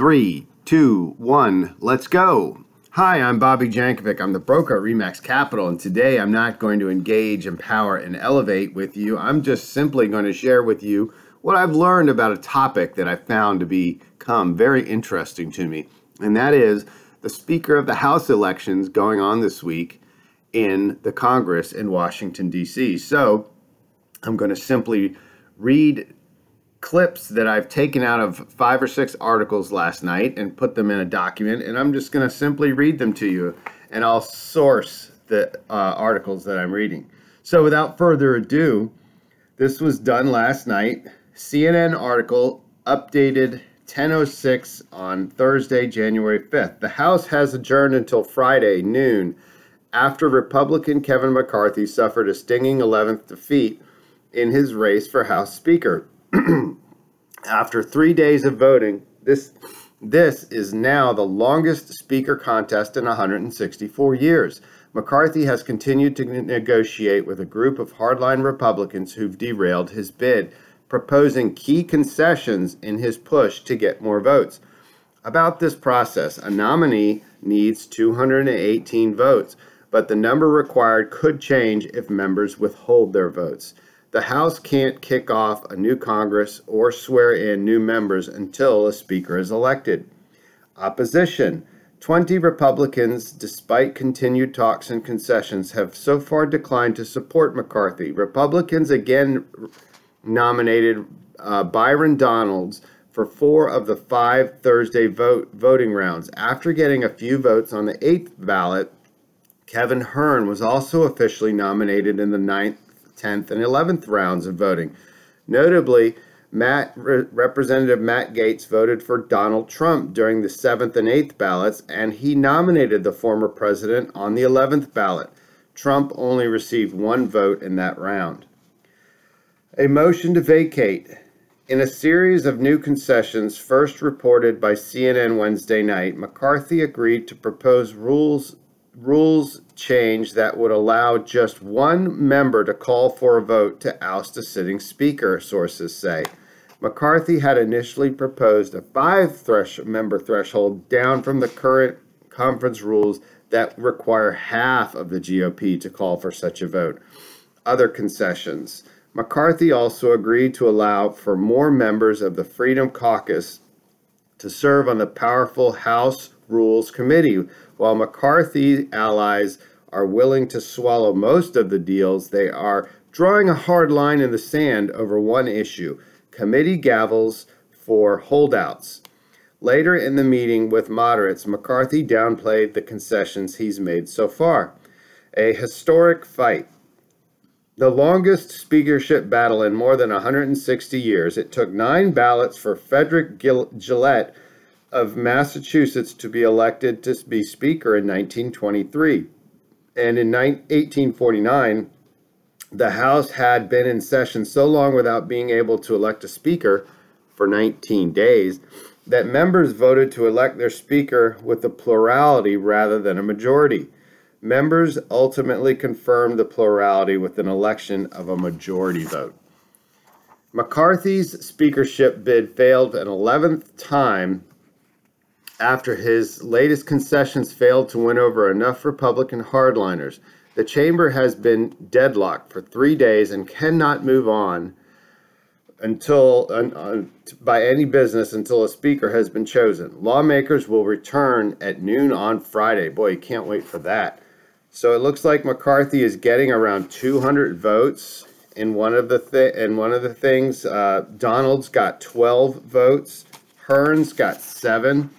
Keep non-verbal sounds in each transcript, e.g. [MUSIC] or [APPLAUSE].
Three, two, one, let's go. Hi, I'm Bobby Jankovic. I'm the broker at Remax Capital, and today I'm not going to engage, empower, and elevate with you. I'm just simply going to share with you what I've learned about a topic that I found to become very interesting to me, and that is the Speaker of the House elections going on this week in the Congress in Washington, D.C. So I'm going to simply read clips that I've taken out of five or six articles last night and put them in a document, and I'm just going to simply read them to you, and I'll source the uh, articles that I'm reading. So, without further ado, this was done last night. CNN article updated 10:06 on Thursday, January 5th. The House has adjourned until Friday noon after Republican Kevin McCarthy suffered a stinging 11th defeat in his race for House Speaker. [CLEARS THROAT] After three days of voting, this this is now the longest speaker contest in 164 years. McCarthy has continued to negotiate with a group of hardline Republicans who've derailed his bid, proposing key concessions in his push to get more votes. About this process, a nominee needs 218 votes, but the number required could change if members withhold their votes. The House can't kick off a new Congress or swear in new members until a Speaker is elected. Opposition 20 Republicans, despite continued talks and concessions, have so far declined to support McCarthy. Republicans again nominated uh, Byron Donalds for four of the five Thursday vote, voting rounds. After getting a few votes on the eighth ballot, Kevin Hern was also officially nominated in the ninth 10th, and 11th rounds of voting. Notably, Matt, Re- Representative Matt Gaetz voted for Donald Trump during the 7th and 8th ballots, and he nominated the former president on the 11th ballot. Trump only received one vote in that round. A motion to vacate. In a series of new concessions first reported by CNN Wednesday night, McCarthy agreed to propose rules rules change that would allow just one member to call for a vote to oust a sitting speaker, sources say. McCarthy had initially proposed a five thresh- member threshold down from the current conference rules that require half of the GOP to call for such a vote. Other concessions. McCarthy also agreed to allow for more members of the Freedom Caucus to serve on the powerful House Rules Committee, while McCarthy allies are willing to swallow most of the deals, they are drawing a hard line in the sand over one issue committee gavels for holdouts. Later in the meeting with moderates, McCarthy downplayed the concessions he's made so far. A historic fight. The longest speakership battle in more than 160 years. It took nine ballots for Frederick Gillett of Massachusetts to be elected to be Speaker in 1923. And in 1849, the House had been in session so long without being able to elect a Speaker for 19 days that members voted to elect their Speaker with a plurality rather than a majority. Members ultimately confirmed the plurality with an election of a majority vote. McCarthy's speakership bid failed an 11th time after his latest concessions failed to win over enough Republican hardliners. The chamber has been deadlocked for three days and cannot move on until by any business until a speaker has been chosen. Lawmakers will return at noon on Friday. Boy, you can't wait for that. So it looks like McCarthy is getting around 200 votes in one of the th- in one of the things. Uh, Donalds got 12 votes. Hern's got seven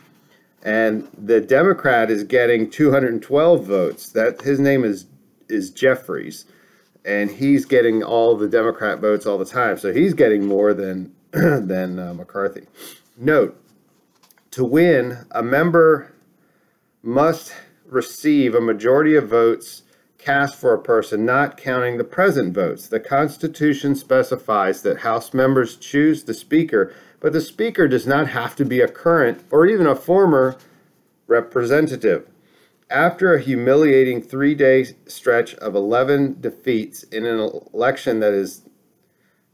and the Democrat is getting 212 votes. That his name is is Jeffries, and he's getting all the Democrat votes all the time. So he's getting more than [CLEARS THROAT] than uh, McCarthy. Note: to win, a member must receive a majority of votes cast for a person, not counting the present votes. The Constitution specifies that House members choose the Speaker but the Speaker does not have to be a current or even a former representative. After a humiliating three day stretch of 11 defeats in an election that is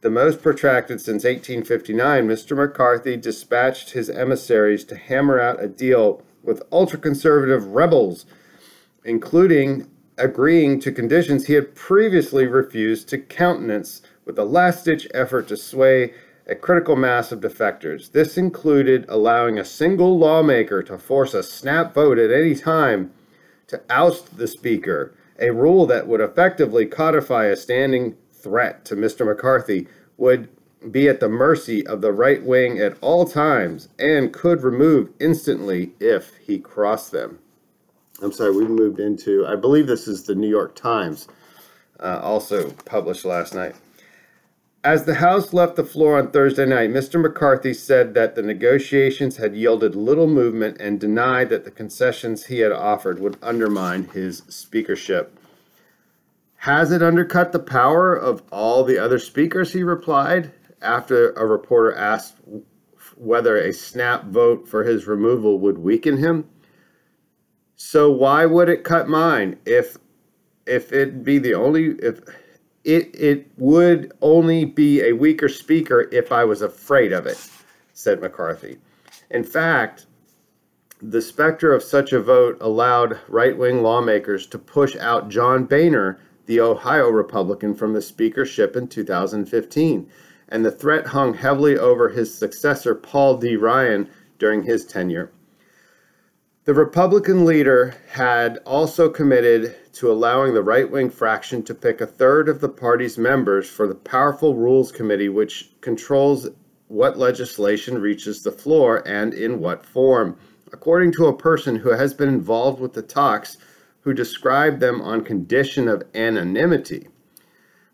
the most protracted since 1859, Mr. McCarthy dispatched his emissaries to hammer out a deal with ultra conservative rebels, including agreeing to conditions he had previously refused to countenance with a last ditch effort to sway a critical mass of defectors. This included allowing a single lawmaker to force a snap vote at any time to oust the Speaker, a rule that would effectively codify a standing threat to Mr. McCarthy, would be at the mercy of the right wing at all times and could remove instantly if he crossed them. I'm sorry, we moved into, I believe this is the New York Times, uh, also published last night. As the House left the floor on Thursday night, Mr. McCarthy said that the negotiations had yielded little movement and denied that the concessions he had offered would undermine his speakership. Has it undercut the power of all the other speakers? He replied after a reporter asked whether a snap vote for his removal would weaken him. So why would it cut mine if if it be the only if it it would only be a weaker speaker if I was afraid of it, said McCarthy. In fact, the specter of such a vote allowed right-wing lawmakers to push out John Boehner, the Ohio Republican, from the speakership in 2015, and the threat hung heavily over his successor Paul D. Ryan during his tenure. The Republican leader had also committed to allowing the right wing fraction to pick a third of the party's members for the powerful Rules Committee, which controls what legislation reaches the floor and in what form. According to a person who has been involved with the talks, who described them on condition of anonymity.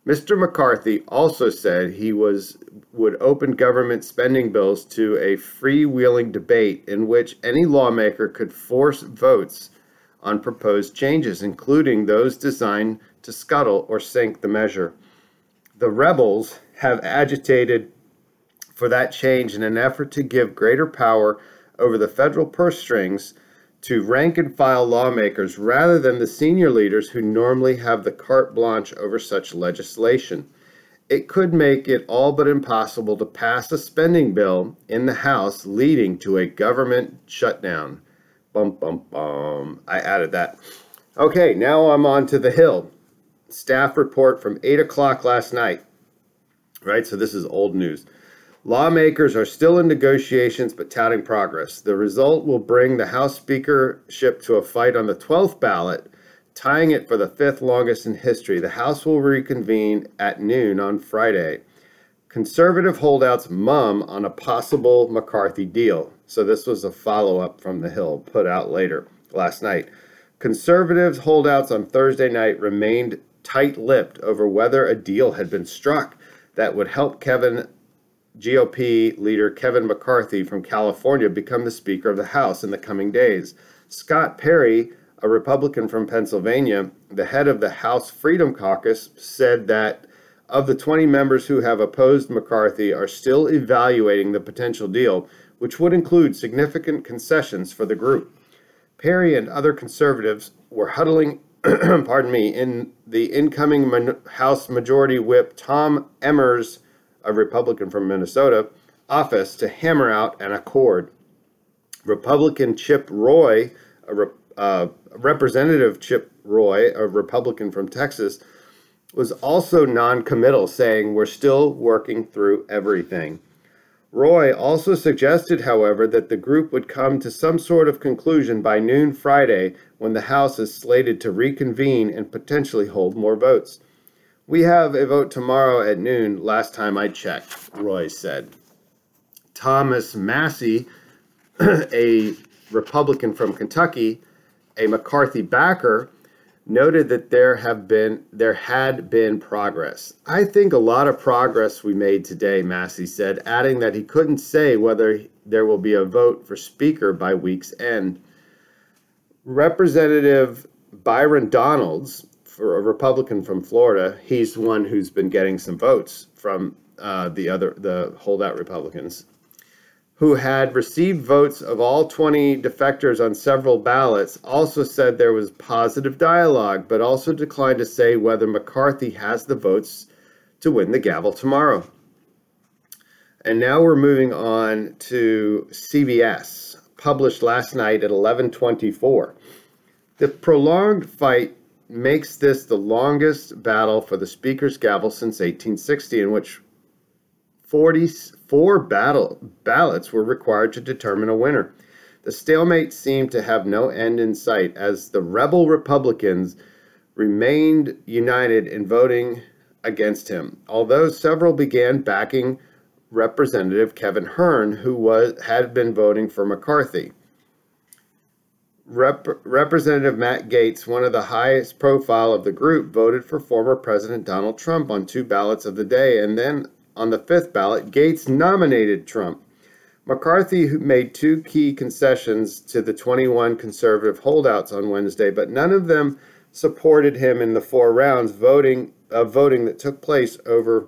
Mr. McCarthy also said he was would open government spending bills to a freewheeling debate in which any lawmaker could force votes on proposed changes, including those designed to scuttle or sink the measure. The rebels have agitated for that change in an effort to give greater power over the federal purse strings to rank and file lawmakers rather than the senior leaders who normally have the carte blanche over such legislation. It could make it all but impossible to pass a spending bill in the House, leading to a government shutdown. Bum, bum, bum. I added that. Okay, now I'm on to the Hill. Staff report from 8 o'clock last night. Right, so this is old news. Lawmakers are still in negotiations but touting progress. The result will bring the House speakership to a fight on the 12th ballot, tying it for the fifth longest in history. The House will reconvene at noon on Friday. Conservative holdouts mum on a possible McCarthy deal. So this was a follow up from the Hill put out later last night. Conservatives holdouts on Thursday night remained tight lipped over whether a deal had been struck that would help Kevin GOP leader Kevin McCarthy from California become the Speaker of the House in the coming days. Scott Perry, a Republican from Pennsylvania, the head of the House Freedom Caucus, said that of the 20 members who have opposed McCarthy are still evaluating the potential deal, which would include significant concessions for the group. Perry and other conservatives were huddling, [CLEARS THROAT] pardon me, in the incoming House Majority Whip Tom Emmer's a Republican from Minnesota, office to hammer out an accord. Republican Chip Roy, a uh, Representative Chip Roy, a Republican from Texas, was also non committal, saying, We're still working through everything. Roy also suggested, however, that the group would come to some sort of conclusion by noon Friday when the House is slated to reconvene and potentially hold more votes. We have a vote tomorrow at noon, last time I checked, Roy said. Thomas Massie, [CLEARS THROAT] a Republican from Kentucky, a McCarthy backer, noted that there have been there had been progress. I think a lot of progress we made today, Massie said, adding that he couldn't say whether there will be a vote for speaker by week's end. Representative Byron Donalds, for a Republican from Florida, he's one who's been getting some votes from uh, the other the holdout Republicans, who had received votes of all 20 defectors on several ballots. Also said there was positive dialogue, but also declined to say whether McCarthy has the votes to win the gavel tomorrow. And now we're moving on to CBS, published last night at 11:24. The prolonged fight makes this the longest battle for the speaker's gavel since 1860 in which 44 battle ballots were required to determine a winner. The stalemate seemed to have no end in sight as the rebel Republicans remained united in voting against him, although several began backing Representative Kevin Hern, who was had been voting for McCarthy. Rep, Representative Matt Gaetz, one of the highest profile of the group, voted for former President Donald Trump on two ballots of the day, and then on the fifth ballot, Gaetz nominated Trump. McCarthy made two key concessions to the 21 conservative holdouts on Wednesday, but none of them supported him in the four rounds voting of voting that took place over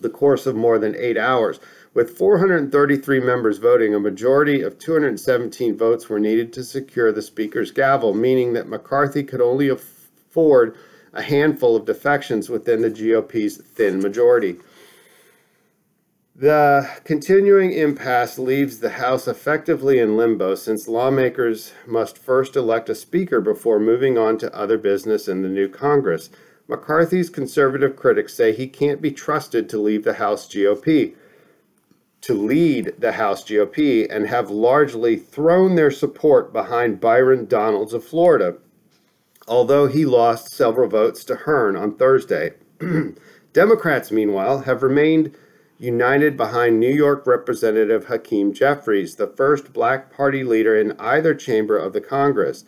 the course of more than eight hours. With 433 members voting, a majority of 217 votes were needed to secure the Speaker's gavel, meaning that McCarthy could only afford a handful of defections within the GOP's thin majority. The continuing impasse leaves the House effectively in limbo since lawmakers must first elect a Speaker before moving on to other business in the new Congress. McCarthy's conservative critics say he can't be trusted to leave the House GOP, to lead the House GOP, and have largely thrown their support behind Byron Donalds of Florida, although he lost several votes to Hern on Thursday. [CLEARS THROAT] Democrats, meanwhile, have remained united behind New York Representative Hakeem Jeffries, the first black party leader in either chamber of the Congress.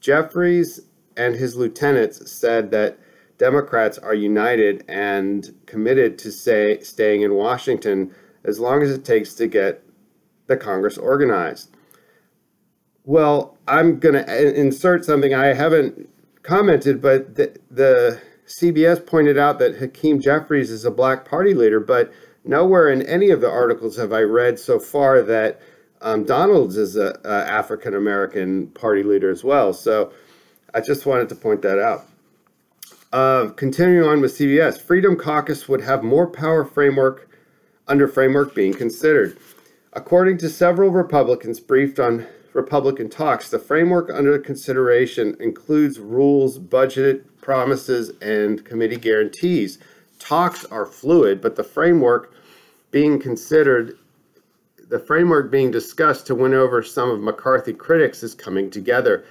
Jeffries and his lieutenants said that Democrats are united and committed to say, staying in Washington as long as it takes to get the Congress organized. Well, I'm going to uh, insert something I haven't commented, but the, the CBS pointed out that Hakeem Jeffries is a black party leader, but nowhere in any of the articles have I read so far that um, Donalds is a, a African American party leader as well. So I just wanted to point that out. Uh, continuing on with CBS, Freedom Caucus would have more power framework under framework being considered. According to several Republicans briefed on Republican talks, the framework under consideration includes rules, budget promises, and committee guarantees. Talks are fluid, but the framework being considered, the framework being discussed to win over some of McCarthy critics is coming together.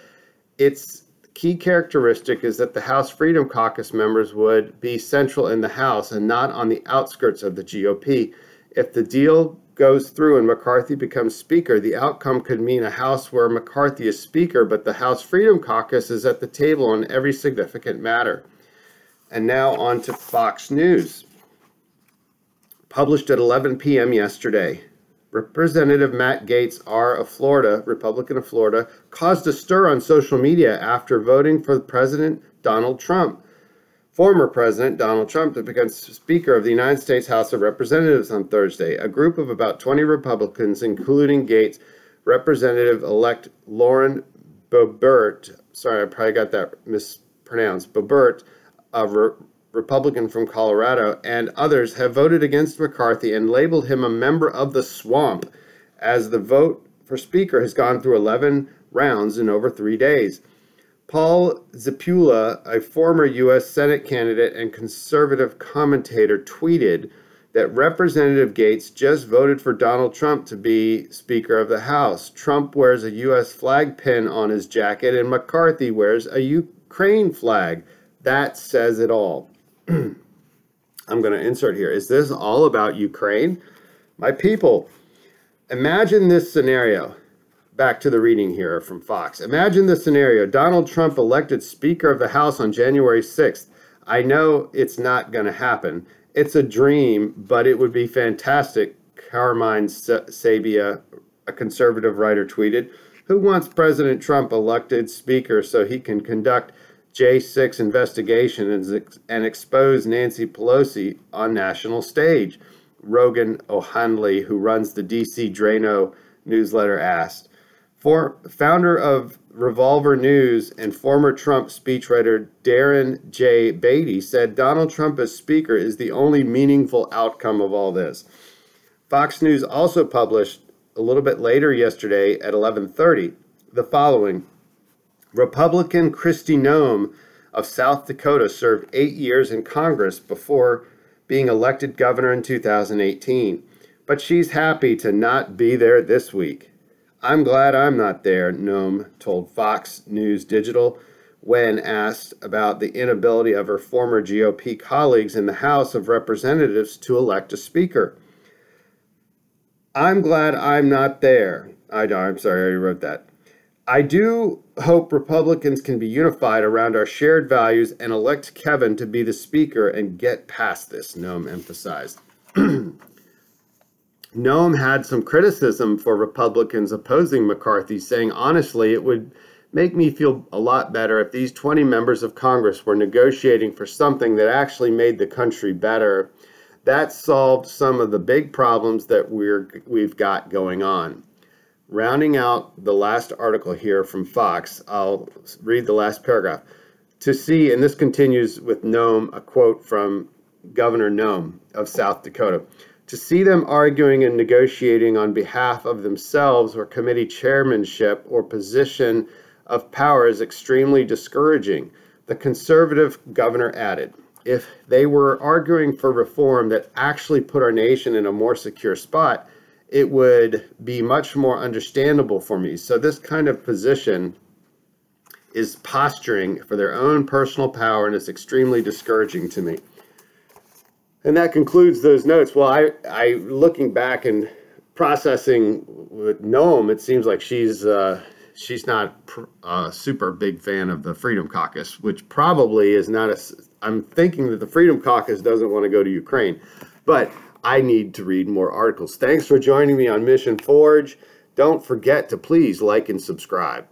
It's key characteristic is that the House Freedom Caucus members would be central in the House and not on the outskirts of the GOP. If the deal goes through and McCarthy becomes Speaker, the outcome could mean a House where McCarthy is Speaker, but the House Freedom Caucus is at the table on every significant matter. And now on to Fox News. Published at 11 p.m. yesterday. Representative Matt Gaetz R. of Florida, Republican of Florida, caused a stir on social media after voting for President Donald Trump, former President Donald Trump, to become Speaker of the United States House of Representatives on Thursday. A group of about 20 Republicans, including Gaetz, Representative elect Lauren Boebert, sorry, I probably got that mispronounced, Boebert, of Republican from Colorado, and others have voted against McCarthy and labeled him a member of the swamp as the vote for Speaker has gone through 11 rounds in over three days. Paul Zipula, a former U.S. Senate candidate and conservative commentator, tweeted that Representative Gaetz just voted for Donald Trump to be Speaker of the House. Trump wears a U.S. flag pin on his jacket, and McCarthy wears a Ukraine flag. That says it all. [CLEARS THROAT] I'm going to insert here. Is this all about Ukraine? My people, imagine this scenario. Back to the reading here from Fox. Imagine the scenario Donald Trump elected Speaker of the House on January 6th. I know it's not going to happen. It's a dream, but it would be fantastic. Carmine Sabia, a conservative writer, tweeted, Who wants President Trump elected Speaker so he can conduct J6 investigation and, expose Nancy Pelosi on national stage. Rogan O'Handley, who runs the DC Draino newsletter, asked. For founder of Revolver News and former Trump speechwriter Darren J. Beattie said Donald Trump as Speaker is the only meaningful outcome of all this. Fox News also published a little bit later yesterday at 11:30 the following Republican Kristi Noem of South Dakota served 8 years in Congress before being elected governor in 2018 but she's happy to not be there this week. I'm glad I'm not there, Noem told Fox News Digital when asked about the inability of her former GOP colleagues in the House of Representatives to elect a speaker. I'm glad I'm not there. I, I'm sorry, I already wrote that. I do hope Republicans can be unified around our shared values and elect Kevin to be the speaker and get past this, Noem emphasized. [CLEARS THROAT] Noem had some criticism for Republicans opposing McCarthy, saying, honestly, it would make me feel a lot better if these 20 members of Congress were negotiating for something that actually made the country better that solved some of the big problems that we're we've got going on. Rounding out the last article here from Fox, I'll read the last paragraph. To see, and this continues with Noem, a quote from Governor Noem of South Dakota. To see them arguing and negotiating on behalf of themselves or committee chairmanship or position of power is extremely discouraging, the conservative governor added if they were arguing for reform that actually put our nation in a more secure spot, it would be much more understandable for me. So, this kind of position is posturing for their own personal power and it's extremely discouraging to me. And that concludes those notes. Well, I, I looking back and processing with Noem, it seems like she's uh, she's not a super big fan of the Freedom Caucus, which probably is not a. I'm thinking that the Freedom Caucus doesn't want to go to Ukraine, but I need to read more articles. Thanks for joining me on Mission Forge. Don't forget to please like and subscribe.